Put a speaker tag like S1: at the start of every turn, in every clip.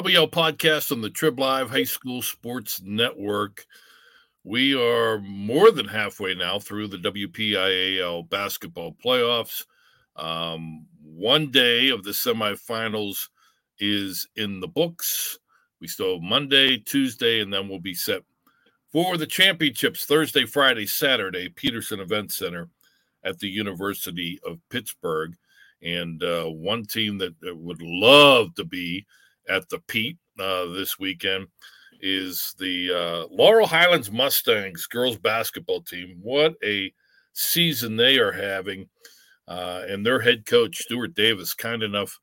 S1: WL podcast on the Trib Live High School Sports Network. We are more than halfway now through the WPIAL basketball playoffs. Um, one day of the semifinals is in the books. We still have Monday, Tuesday, and then we'll be set for the championships Thursday, Friday, Saturday, Petersen Event Center at the University of Pittsburgh. And uh, one team that, that would love to be at the Pete uh, this weekend is the uh, Laurel Highlands Mustangs girls basketball team. What a season they are having. Uh, and their head coach, Stewart Davis, kind enough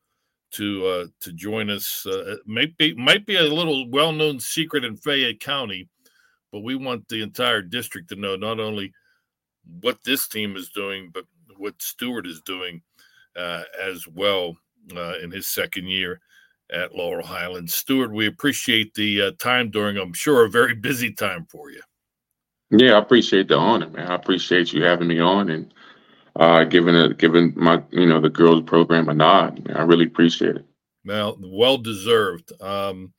S1: to uh, to join us. Uh, might be might be a little well known secret in Fayette County, but we want the entire district to know not only what this team is doing, but what Stewart is doing uh, as well in his second year at Laurel Highlands. Stewart, we appreciate the uh, time during, I'm sure, a very busy time for you.
S2: Yeah, I appreciate the honor, man. I appreciate you having me on and uh, giving a giving my you know the girls program a nod. Man. I really appreciate it.
S1: Well, well deserved. Um,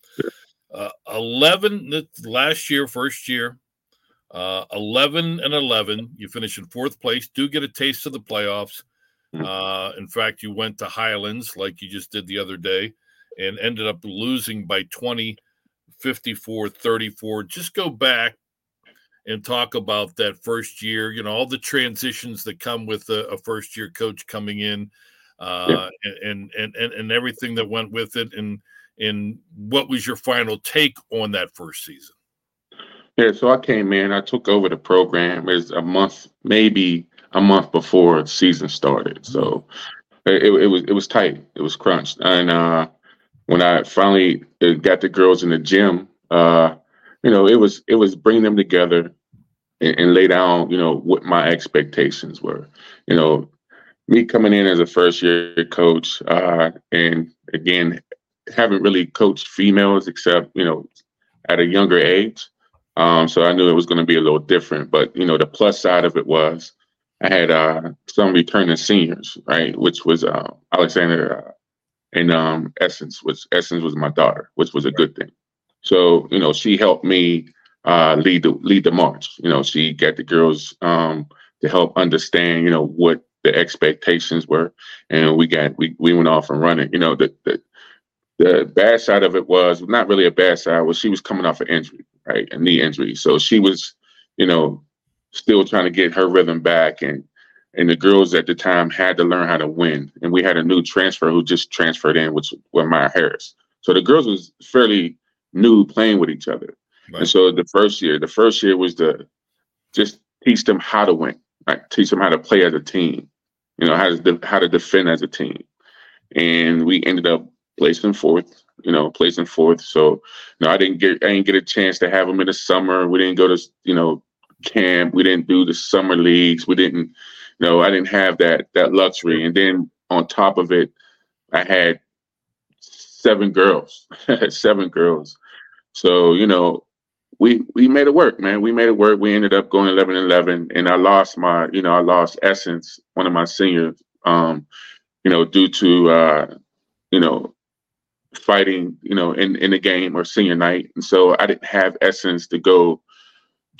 S1: uh, Eleven last year, first year, uh, eleven and eleven. You finish in fourth place. Do get a taste of the playoffs. Mm-hmm. Uh, in fact, you went to Highlands like you just did the other day and ended up losing by 20, 54, 34. Just go back and talk about that first year, you know, all the transitions that come with a, a first year coach coming in uh, yeah. and, and, and, and everything that went with it. And, and what was your final take on that first season?
S2: Yeah, so I came in, I took over the program as a month, maybe a month before the season started. So it, it was it was tight, it was crunched, and uh, when I finally uh, got the girls in the gym, uh, you know, it was it was bring them together and, and, lay down, you know, what my expectations were. You know, me coming in as a first year coach, uh, and again, haven't really coached females except you know at a younger age. Um, so I knew it was going to be a little different. But you know, the plus side of it was I had uh, some returning seniors, right, which was uh, Alexander uh, and um, Essence, which Essence was my daughter, which was a good thing. So you know, she helped me uh, lead the lead the march. You know, she got the girls um, to help understand, you know, what the expectations were, and we got we we went off and running. You know, the the the bad side of it was not really a bad side. Was she was coming off an injury, right, a knee injury, so she was, you know, still trying to get her rhythm back and and the girls at the time had to learn how to win. And we had a new transfer who just transferred in, which was Maya Harris. So the girls was fairly new playing with each other. Right. And so the first year, the first year was to just teach them how to win, like teach them how to play as a team, you know, how to de- how to defend as a team. And we ended up placing fourth, you know, placing fourth. So, no, I didn't get I didn't get a chance to have them in the summer. We didn't go to, you know, camp. We didn't do the summer leagues. We didn't no, I didn't have that that luxury. And then on top of it, I had seven girls, seven girls. So you know, we we made it work, man. We made it work. We ended up going 11 11, and I lost my, you know, I lost Essence, one of my seniors, um, you know, due to uh, you know, fighting, you know, in in the game or senior night, and so I didn't have Essence to go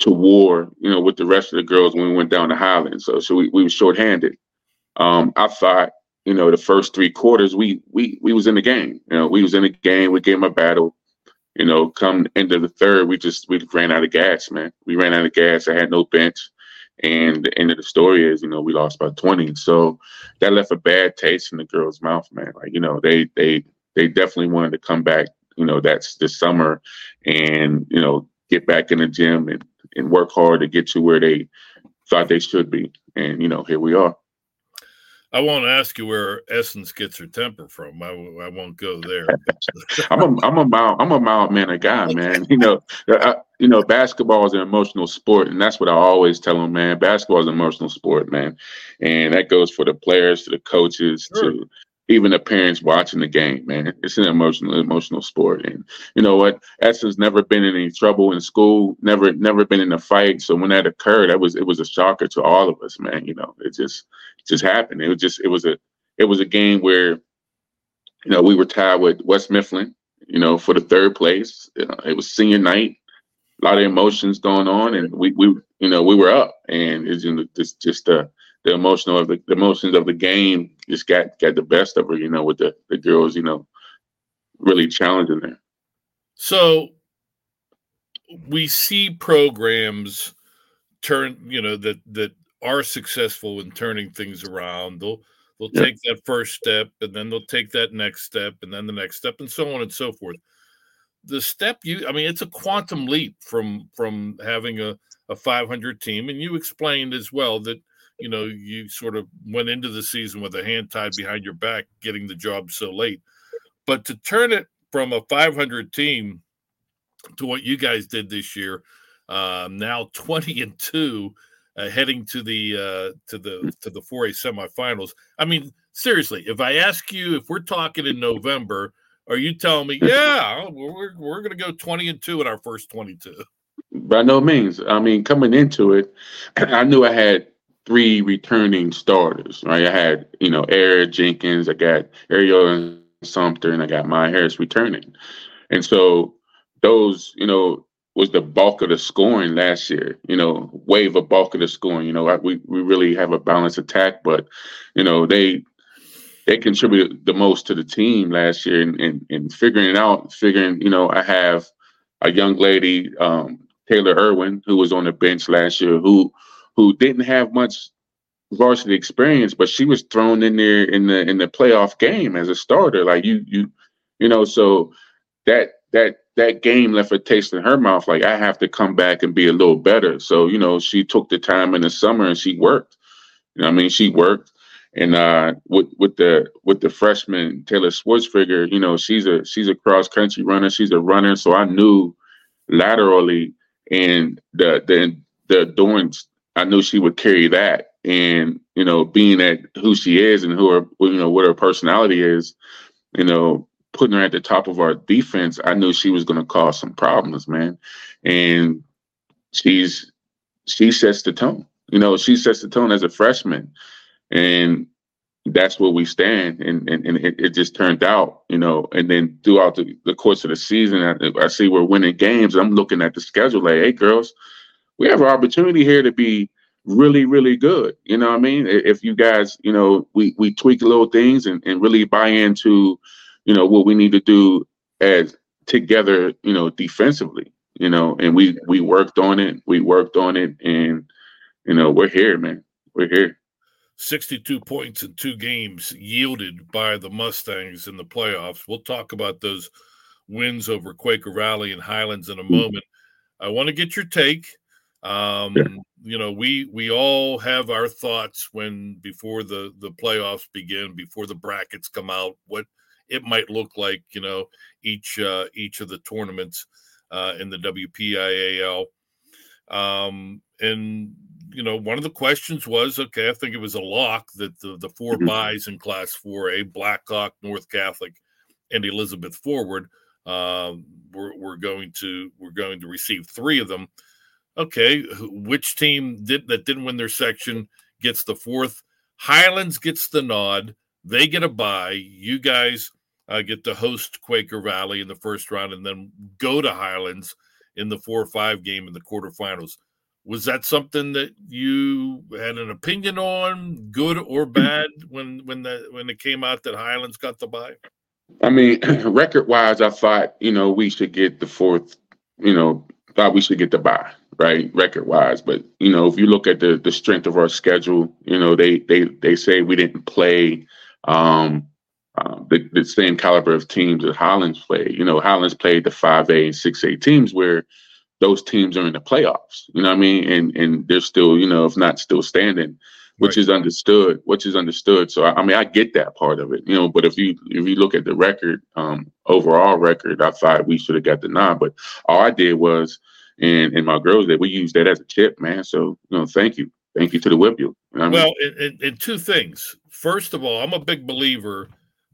S2: to war, you know, with the rest of the girls when we went down to Highland. So so we, we were shorthanded. Um, I thought, you know, the first three quarters we we we was in the game. You know, we was in the game, we gave them a battle. You know, come into the third, we just we ran out of gas, man. We ran out of gas. I had no bench. And the end of the story is, you know, we lost by 20. So that left a bad taste in the girls' mouth, man. Like, you know, they they they definitely wanted to come back, you know, that's this summer and, you know, get back in the gym and and work hard to get to where they thought they should be. And you know, here we are.
S1: I won't ask you where Essence gets her temper from. I, I won't go there.
S2: I'm a I'm a mild I'm a mild mannered guy, man. You know, I, you know, basketball is an emotional sport, and that's what I always tell them, man. Basketball is an emotional sport, man, and that goes for the players, to the coaches, sure. to even the parents watching the game, man. It's an emotional, emotional sport. And you know what? Essence never been in any trouble in school, never, never been in a fight. So when that occurred, that was it was a shocker to all of us, man. You know, it just it just happened. It was just it was a it was a game where, you know, we were tied with West Mifflin you know, for the third place. it was senior night, a lot of emotions going on, and we, we you know, we were up, and it's just just the the emotional of the, the emotions of the game just got got the best of her, you know, with the the girls, you know, really challenging her.
S1: So we see programs turn, you know, that that are successful in turning things around. They'll they'll yeah. take that first step and then they'll take that next step and then the next step and so on and so forth. The step you I mean it's a quantum leap from from having a a 500 team and you explained as well that you know you sort of went into the season with a hand tied behind your back getting the job so late. But to turn it from a 500 team to what you guys did this year, um, now 20 and 2 uh, heading to the uh, to the to the 4A semifinals. I mean, seriously, if I ask you if we're talking in November, are you telling me, yeah, we're we're going to go 20 and 2 in our first 22?
S2: By no means. I mean, coming into it, I knew I had three returning starters, right? I had, you know, Eric Jenkins, I got Ariel and Sumter, and I got Maya Harris returning. And so those, you know, was the bulk of the scoring last year. You know, wave a bulk of the scoring. You know, we we really have a balanced attack, but you know they they contributed the most to the team last year, and and, and figuring it out, figuring you know I have a young lady, um, Taylor Irwin, who was on the bench last year, who who didn't have much varsity experience, but she was thrown in there in the in the playoff game as a starter. Like you you you know, so that that that game left a taste in her mouth. Like I have to come back and be a little better. So you know, she took the time in the summer and she worked. You know, I mean, she worked, and uh, with with the with the freshman Taylor Schwartzfigger, you know, she's a she's a cross country runner. She's a runner, so I knew laterally and the the the endurance. I knew she would carry that, and you know, being at who she is and who her you know what her personality is, you know, putting her at the top of our defense, I knew she was going to cause some problems, man. And she's she sets the tone. You know, she sets the tone as a freshman, and that's where we stand. And and, and it, it just turned out, you know. And then throughout the, the course of the season, I, I see we're winning games. I'm looking at the schedule, like, hey, girls, we have an opportunity here to be really, really good. You know what I mean? If you guys, you know, we we tweak little things and, and really buy into you know what we need to do as together you know defensively you know and we we worked on it we worked on it and you know we're here man we're here
S1: 62 points in two games yielded by the mustangs in the playoffs we'll talk about those wins over quaker valley and highlands in a mm-hmm. moment i want to get your take um you know we we all have our thoughts when before the the playoffs begin before the brackets come out what it might look like you know each uh, each of the tournaments uh, in the WPIAL. Um, and you know, one of the questions was, okay, I think it was a lock that the the 4 mm-hmm. byes in Class 4A, Blackhawk, North Catholic, and Elizabeth Forward, uh, we're, we're going to we're going to receive three of them. Okay, which team did that didn't win their section gets the fourth? Highlands gets the nod. They get a buy. You guys uh, get to host Quaker Valley in the first round, and then go to Highlands in the four or five game in the quarterfinals. Was that something that you had an opinion on, good or bad, when when the when it came out that Highlands got the bye?
S2: I mean, record wise, I thought you know we should get the fourth. You know, thought we should get the bye, right? Record wise, but you know, if you look at the the strength of our schedule, you know, they they they say we didn't play um uh, the, the same caliber of teams that Highlands played. You know, Highlands played the 5A and 6A teams where those teams are in the playoffs. You know what I mean? And and they're still, you know, if not still standing, which right. is understood, which is understood. So I, I, mean, I get that part of it, you know. But if you if you look at the record, um, overall record, I thought we should have got the nine. But all I did was, and and my girls that we use that as a chip, man. So you know, thank you, thank you to the whip you.
S1: you know well, mean? and two things. First of all, I'm a big believer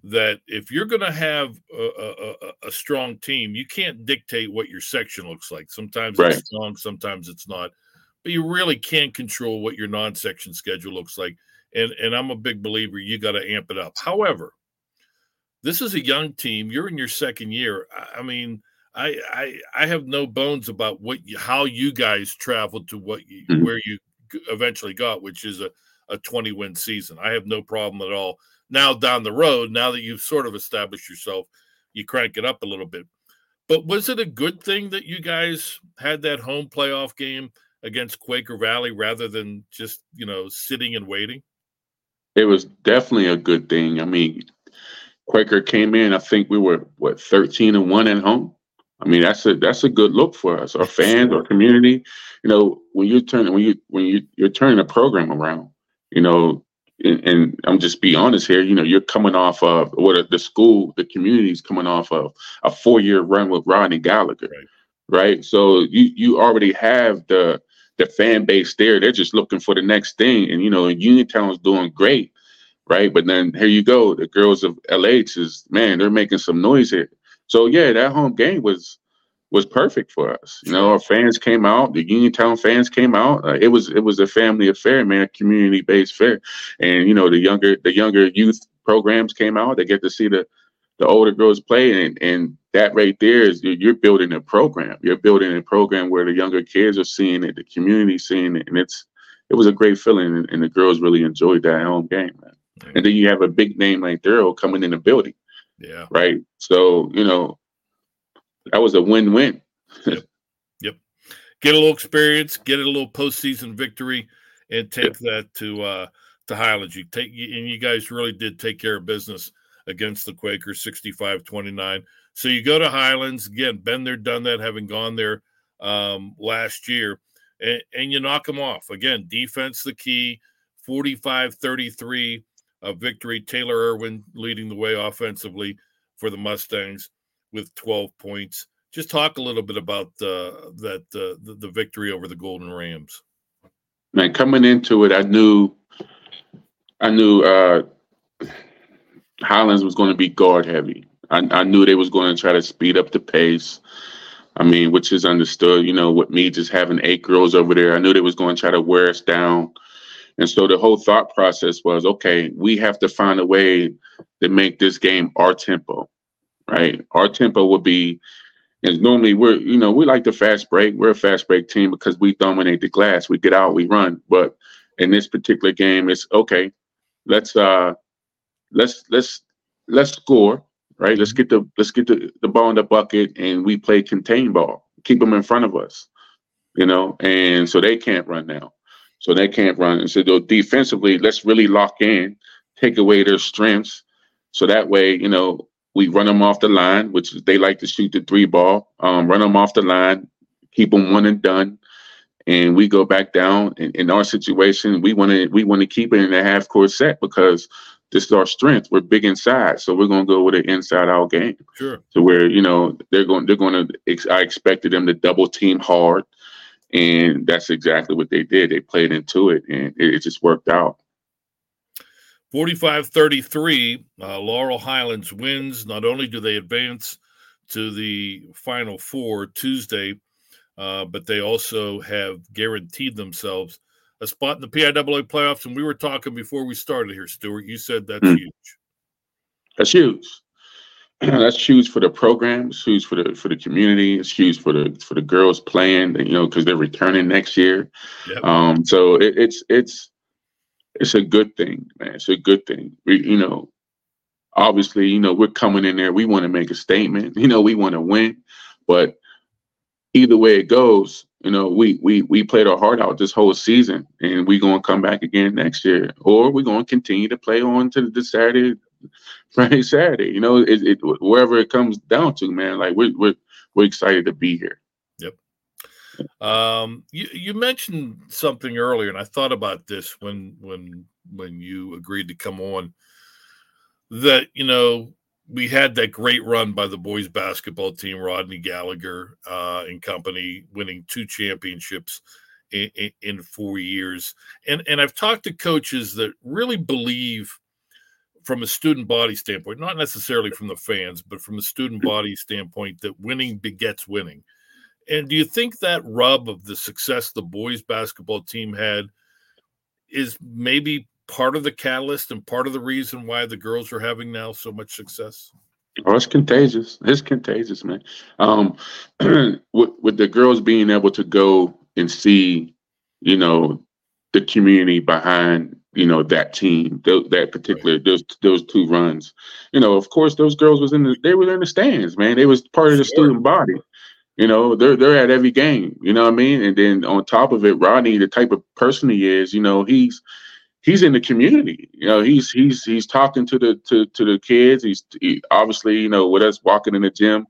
S1: that if you're going to have a, a, a, strong team, you can't dictate what your section looks like. Sometimes right. it's strong, sometimes it's not, but you really can't control what your non-section schedule looks like. And and I'm a big believer you got to amp it up. However, this is a young team. You're in your second year. I mean, I I, I have no bones about what you, how you guys traveled to what you, mm-hmm. where you eventually got, which is a a 20 win season. I have no problem at all. Now down the road, now that you've sort of established yourself, you crank it up a little bit. But was it a good thing that you guys had that home playoff game against Quaker Valley rather than just, you know, sitting and waiting?
S2: It was definitely a good thing. I mean, Quaker came in, I think we were what 13 and 1 at home. I mean, that's a that's a good look for us, our fans, our community. You know, when you're turning when you when you you're turning a program around, you know, and, and, I'm just be honest here, you know, you're coming off of what the school, the community is coming off of a four year run with Rodney Gallagher, right. right? So you you already have the the fan base there. They're just looking for the next thing, and you know, Uniontown's doing great, right? But then here you go, the girls of LH is man, they're making some noise here. So yeah, that home game was was perfect for us. You know, our fans came out, the Uniontown fans came out. Uh, it was it was a family affair, man, a community based fair, and you know the younger the younger youth programs came out. They get to see the the older girls play, and and that right there is you're building a program. You're building a program where the younger kids are seeing it, the community seeing it, and it's it was a great feeling, and, and the girls really enjoyed that home game, man. And then you have a big name like Daryl coming in the building.
S1: Yeah.
S2: Right. So you know that was a win-win.
S1: yep. Yep. Get a little experience, get a little postseason victory, and take that to uh to Highlands. You take and you guys really did take care of business against the Quakers 65-29. So you go to Highlands again, been there, done that, having gone there um last year, and, and you knock them off. Again, defense the key, 45-33 a victory. Taylor Irwin leading the way offensively for the Mustangs with 12 points. Just talk a little bit about uh, that uh, the, the victory over the Golden Rams.
S2: Man, coming into it, I knew, I knew uh, Highlands was going to be guard heavy. I, I knew they was going to try to speed up the pace. I mean, which is understood. You know, with me just having eight girls over there, I knew they was going to try to wear us down. And so the whole thought process was, okay, we have to find a way to make this game our tempo right? Our tempo would be, and normally we're, you know, we like the fast break. We're a fast break team because we dominate the glass. We get out, we run. But in this particular game, it's okay. Let's uh, let's let's let's score, right? Let's get the let's get the, the ball in the bucket, and we play contain ball. Keep them in front of us, you know, and so they can't run now. So they can't run. And so defensively, let's really lock in, take away their strengths. So that way, you know, we run them off the line, which they like to shoot the three ball. Um, run them off the line, keep them one and done, and we go back down. In, in our situation, we want to we want to keep it in a half court set because this is our strength. We're big inside, so we're gonna go with an inside out game.
S1: Sure.
S2: So where you know they're going they're going to I expected them to double team hard, and that's exactly what they did. They played into it, and it, it just worked out.
S1: 45 33, uh, Laurel Highlands wins. Not only do they advance to the Final Four Tuesday, uh, but they also have guaranteed themselves a spot in the PIAA playoffs. And we were talking before we started here, Stewart. You said that's mm. huge.
S2: That's huge. that's huge for the program. It's huge for the for the community. It's huge for the for the girls playing. You know, because they're returning next year. Yep. Um, so it, it's it's it's a good thing, man. It's a good thing. We, you know, obviously, you know, we're coming in there. We want to make a statement. You know, we want to win, but either way it goes, you know, we we we played our heart out this whole season, and we're gonna come back again next year, or we're gonna continue to play on to the Saturday, Friday, Saturday. You know, it, it wherever it comes down to, man. Like we're we're we're excited to be here. Yep.
S1: Um, you, you mentioned something earlier, and I thought about this when when when you agreed to come on. That you know we had that great run by the boys basketball team, Rodney Gallagher uh, and company, winning two championships in, in, four years. And and I've talked to coaches that really believe from a student body standpoint, not necessarily from the fans, but from a student body standpoint, that winning begets winning. And do you think that rub of the success the boys basketball team had is maybe part of the catalyst and part of the reason why the girls are having now so much success?
S2: Oh, it's contagious. It's contagious, man. Um, with, with the girls being able to go and see, you know, the community behind, you know, that team, th- that particular those those two runs. You know, of course, those girls was in the they were in the stands, man. They was part of the student body. You know, they're they're at every game. You know what I mean? And then on top of it, Rodney, the type of person he is, you know, he's he's in the community. You know, he's he's he's talking to the to to the kids. He's he, obviously, you know, with us walking in the gym.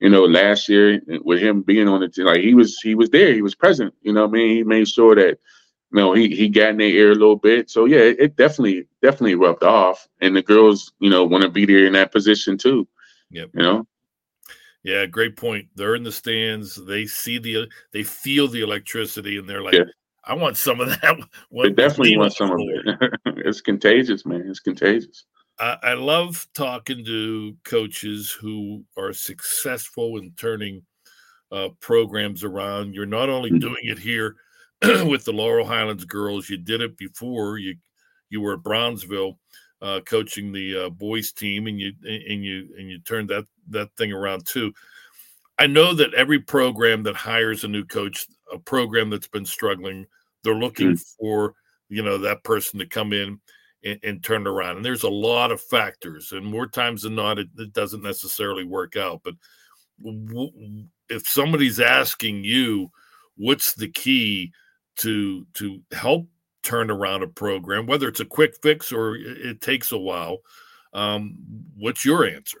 S2: You know, last year with him being on the team, like he was he was there. He was present. You know, what I mean, he made sure that you know he he got in their ear a little bit. So yeah, it, it definitely definitely rubbed off. And the girls, you know, want to be there in that position too.
S1: Yep.
S2: You know.
S1: Yeah, great point. They're in the stands. They see the, they feel the electricity, and they're like,
S2: yeah.
S1: "I want some of that."
S2: they definitely want some of it. it's contagious, man. It's contagious.
S1: I, I love talking to coaches who are successful in turning uh, programs around. You're not only mm-hmm. doing it here with the Laurel Highlands girls, you did it before. You you were at Brownsville uh, coaching the uh, boys team, and you and you and you turned that that thing around too. I know that every program that hires a new coach, a program that's been struggling, they're looking mm. for you know that person to come in and, and, turn around. And there's a lot of factors, and more times than not, it, it doesn't necessarily work out. But w- if somebody's asking you, what's the key to to help turn around a program, whether it's a quick fix or it, it takes a while. Um, what's your answer?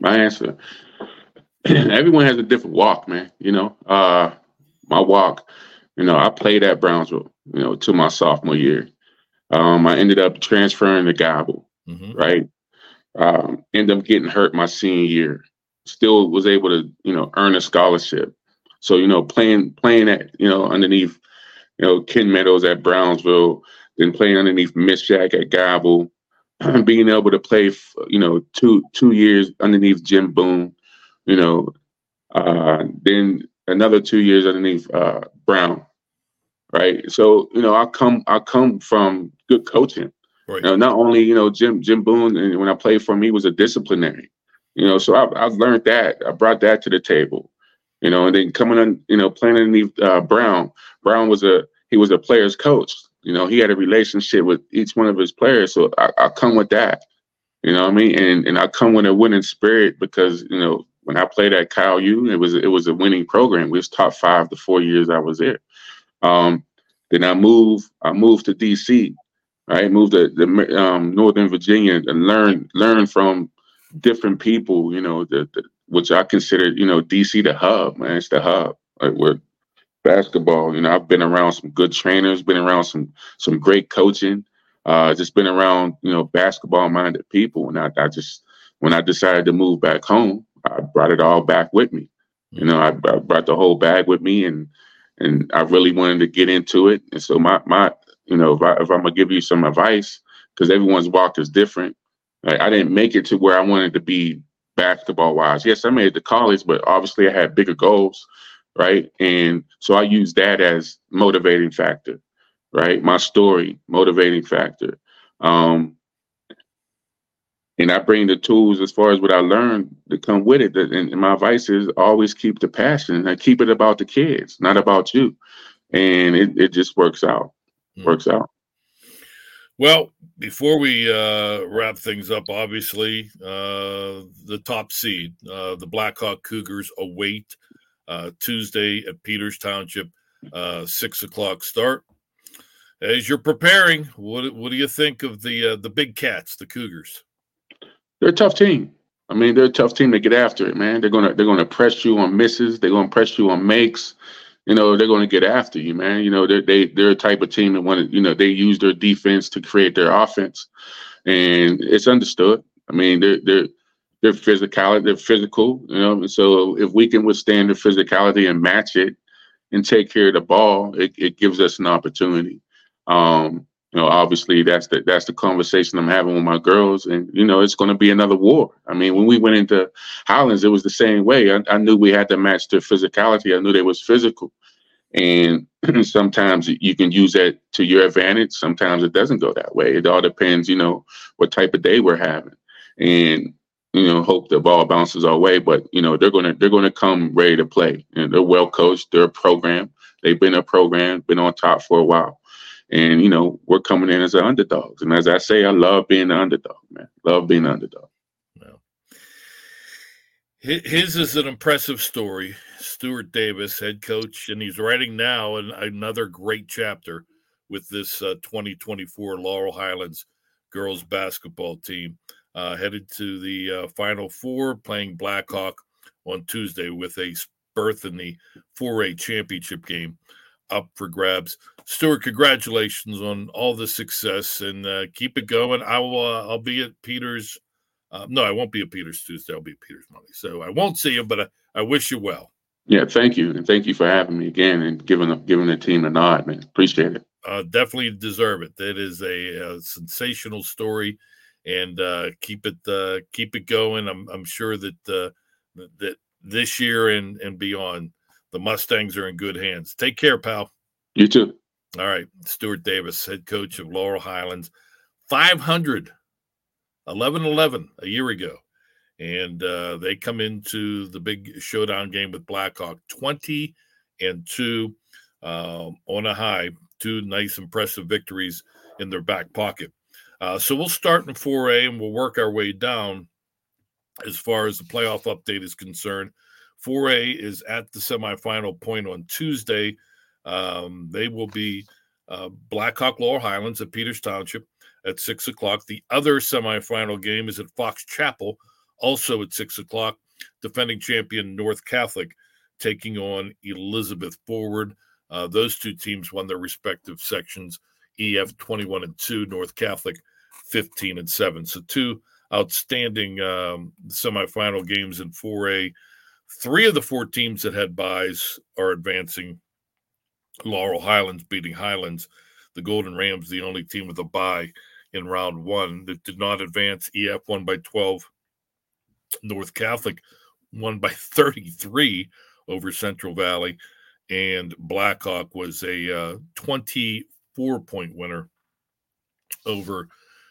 S2: My answer. Everyone has a different walk, man. You know, uh, my walk. You know, I played at Brownsville. You know, to my sophomore year. Um, I ended up transferring to Gabble, mm-hmm. right? Um, ended up getting hurt my senior year. Still was able to, you know, earn a scholarship. So, you know, playing playing at, you know, underneath you know, Ken Meadows at Brownsville, then playing underneath Miss Jack at Gabble, being able to play, you know, two two years underneath Jim Boone, you know, uh, then another two years underneath uh, Brown, right? So you know, I come I come from good coaching. Right. You know, not only you know Jim Jim Boone, and when I played for him, he was a disciplinary. You know, so I, I learned that. I brought that to the table you know, and then coming on, you know, playing underneath uh, Brown. Brown was a he was a player's coach. You know, he had a relationship with each one of his players. So I, I come with that. You know what I mean? And and I come with a winning spirit because you know when I played at Cal U, it was it was a winning program. We was top five the four years I was there. Um, then I moved I moved to DC, right? Moved to the um, Northern Virginia and learn learn from different people. You know, the, the which I consider, you know, DC the hub, man. It's the hub. Like where basketball, you know, I've been around some good trainers, been around some some great coaching, uh, just been around, you know, basketball minded people. And I, I just when I decided to move back home, I brought it all back with me. You know, I, I brought the whole bag with me and and I really wanted to get into it. And so my my you know, if, I, if I'm gonna give you some advice, because everyone's walk is different. Like, I didn't make it to where I wanted to be basketball wise. Yes, I made it to college, but obviously I had bigger goals, right? And so I use that as motivating factor, right? My story, motivating factor. Um, and I bring the tools as far as what I learned to come with it. And, my advice is always keep the passion and keep it about the kids, not about you. And it, it just works out. Mm. Works out.
S1: Well, before we uh, wrap things up, obviously, uh, the top seed, uh, the Blackhawk Cougars, await uh, Tuesday at Peters Township, uh, six o'clock start. As you're preparing, what what do you think of the uh, the big cats, the Cougars?
S2: They're a tough team. I mean, they're a tough team to get after it, man. They're gonna they're gonna press you on misses. They're gonna press you on makes you know they're going to get after you, man. You know they're they they're a type of team that want to you know they use their defense to create their offense, and it's understood. I mean they're they're they're physical, they're physical, you know. And So if we can withstand the physicality and match it and take care of the ball, it, it gives us an opportunity. Um, you know, obviously that's the that's the conversation I'm having with my girls, and you know, it's going to be another war. I mean, when we went into Highlands, it was the same way. I, I, knew we had to match their physicality. I knew they was physical, And sometimes you can use that to your advantage. Sometimes it doesn't go that way. It all depends, you know, what type of day we're having. And you know, hope the ball bounces our way. But you know, they're gonna they're gonna come ready to play. And they're well coached. They're a program. They've been a program, been on top for a while. And you know, we're coming in as an underdogs. And as I say, I love being an underdog, man. Love being an underdog. Well,
S1: his is an impressive story. Stewart Davis, head coach, and he's writing now an, another great chapter with this uh, 2024 Laurel Highlands girls basketball team uh, headed to the uh, Final Four, playing Blackhawk on Tuesday with a berth in the 4A championship game up for grabs. Stewart, congratulations on all the success and uh, keep it going. I will. Uh, I'll be at Peters. Uh, no, I won't be at Peters Tuesday. I'll be at Peters Monday. So I won't see you, but I, I, wish you well.
S2: Yeah, thank you, and thank you for having me again and giving the, giving the team a nod, man. Appreciate it.
S1: Uh, definitely deserve it. That is a, a sensational story and uh, keep it uh, keep it going. I'm I'm sure that uh, that this year and and beyond, the Mustangs are in good hands. Take care, pal.
S2: You too.
S1: All right, Stewart Davis, head coach of Laurel Highlands, 500, 11 11 a year ago. And uh, they come into the big showdown game with Blackhawk 20 and 2 uh, on a high, two nice, impressive victories in their back pocket. Uh, so we'll start in 4A and we'll work our way down as far as the playoff update is concerned. 4A is at the semifinal point on Tuesday. Um, they will be uh, Blackhawk Laurel Highlands at Peters Township at six o'clock. The other semifinal game is at Fox Chapel, also at six o'clock. Defending champion North Catholic taking on Elizabeth Forward. Uh, those two teams won their respective sections EF 21 and 2, North Catholic 15 and 7. So two outstanding um, semifinal games in 4A. Three of the four teams that had byes are advancing. Laurel Highlands beating Highlands. The Golden Rams, the only team with a bye in round one that did not advance. EF won by 12. North Catholic won by 33 over Central Valley. And Blackhawk was a uh, 20 four point winner over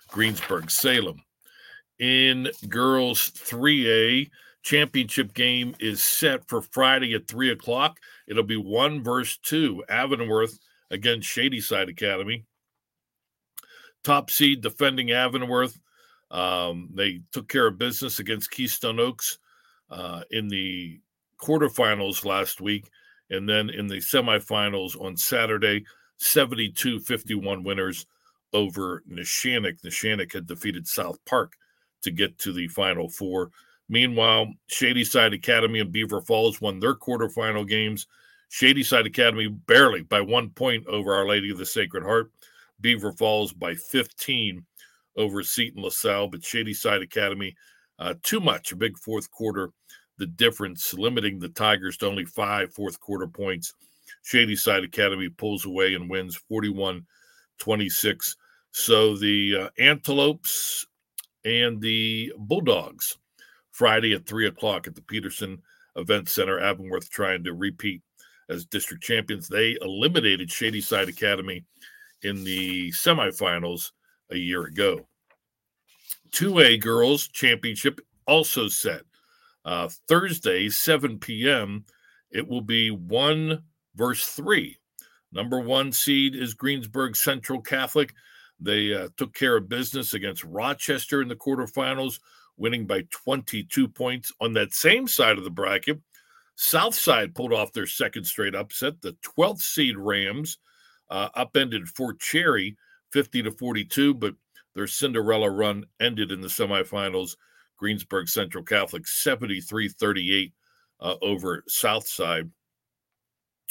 S1: Greensburg Salem. In girls 3A, championship game is set for Friday at 3 o'clock. It'll be one versus two. Avonworth against Shadyside Academy. Top seed defending Avonworth. Um, they took care of business against Keystone Oaks uh, in the quarterfinals last week. And then in the semifinals on Saturday, 72 51 winners over Neshannock. Neshannock had defeated South Park to get to the Final Four. Meanwhile, Shadyside Academy and Beaver Falls won their quarterfinal games. Shadyside Academy barely by one point over Our Lady of the Sacred Heart. Beaver Falls by 15 over Seton LaSalle, but Shadyside Academy uh, too much, a big fourth quarter. The difference limiting the Tigers to only five fourth quarter points Shadyside Academy pulls away and wins 41 26. So the uh, Antelopes and the Bulldogs Friday at 3 o'clock at the Petersen Event Center. Avonworth trying to repeat as district champions. They eliminated Shadyside Academy in the semifinals a year ago. 2A Girls Championship also set. Uh, Thursday, 7 p.m., it will be one verse 3. Number one seed is Greensburg Central Catholic. They uh, took care of business against Rochester in the quarterfinals, winning by 22 points. On that same side of the bracket, Southside pulled off their second straight upset. The 12th seed Rams uh, upended Fort Cherry 50 to 42, but their Cinderella run ended in the semifinals. Greensburg Central Catholic 73 38 uh, over Southside.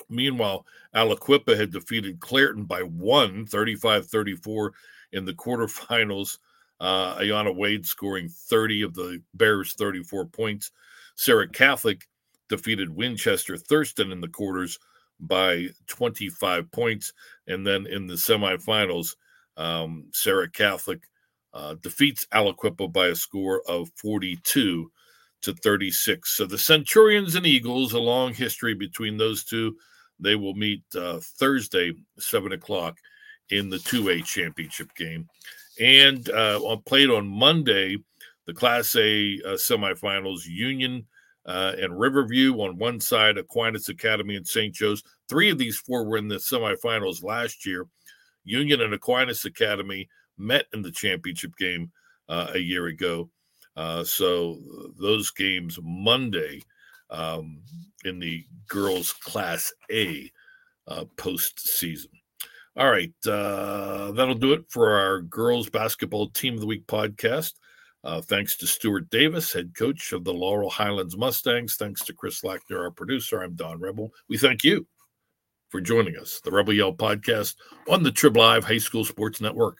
S1: Meanwhile, Aliquippa had defeated Clairton by one, 35 34 in the quarterfinals. Uh, Ayana Wade scoring 30 of the Bears' 34 points. Serra Catholic defeated Winchester Thurston in the quarters by 25 points. And then in the semifinals, um, Serra Catholic uh, defeats Aliquippa by a score of 42 to 36. So the Centurions and Eagles, a long history between those two They will meet uh, Thursday, 7 o'clock, in the 2A championship game. And uh, played on Monday, the Class A uh, semifinals, Union uh, and Riverview on one side, Aquinas Academy and St. Joe's. Three of these four were in the semifinals last year. Union and Aquinas Academy met in the championship game uh, a year ago. Uh, so those games Monday um, in the girls Class A uh, postseason. All right, uh, that'll do it for our girls basketball team of the week podcast. Uh, thanks to Stewart Davis, head coach of the Laurel Highlands Mustangs. Thanks to Chris Lackner, our producer. I'm Don Rebel. We thank you for joining us. The Rebel Yell podcast on the Trib Live High School Sports Network.